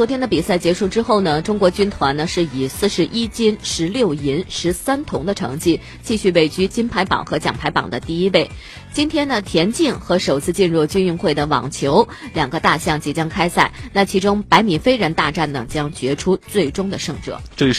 昨天的比赛结束之后呢，中国军团呢是以四十一金、十六银、十三铜的成绩，继续位居金牌榜和奖牌榜的第一位。今天呢，田径和首次进入军运会的网球两个大项即将开赛，那其中百米飞人大战呢将决出最终的胜者。这里是。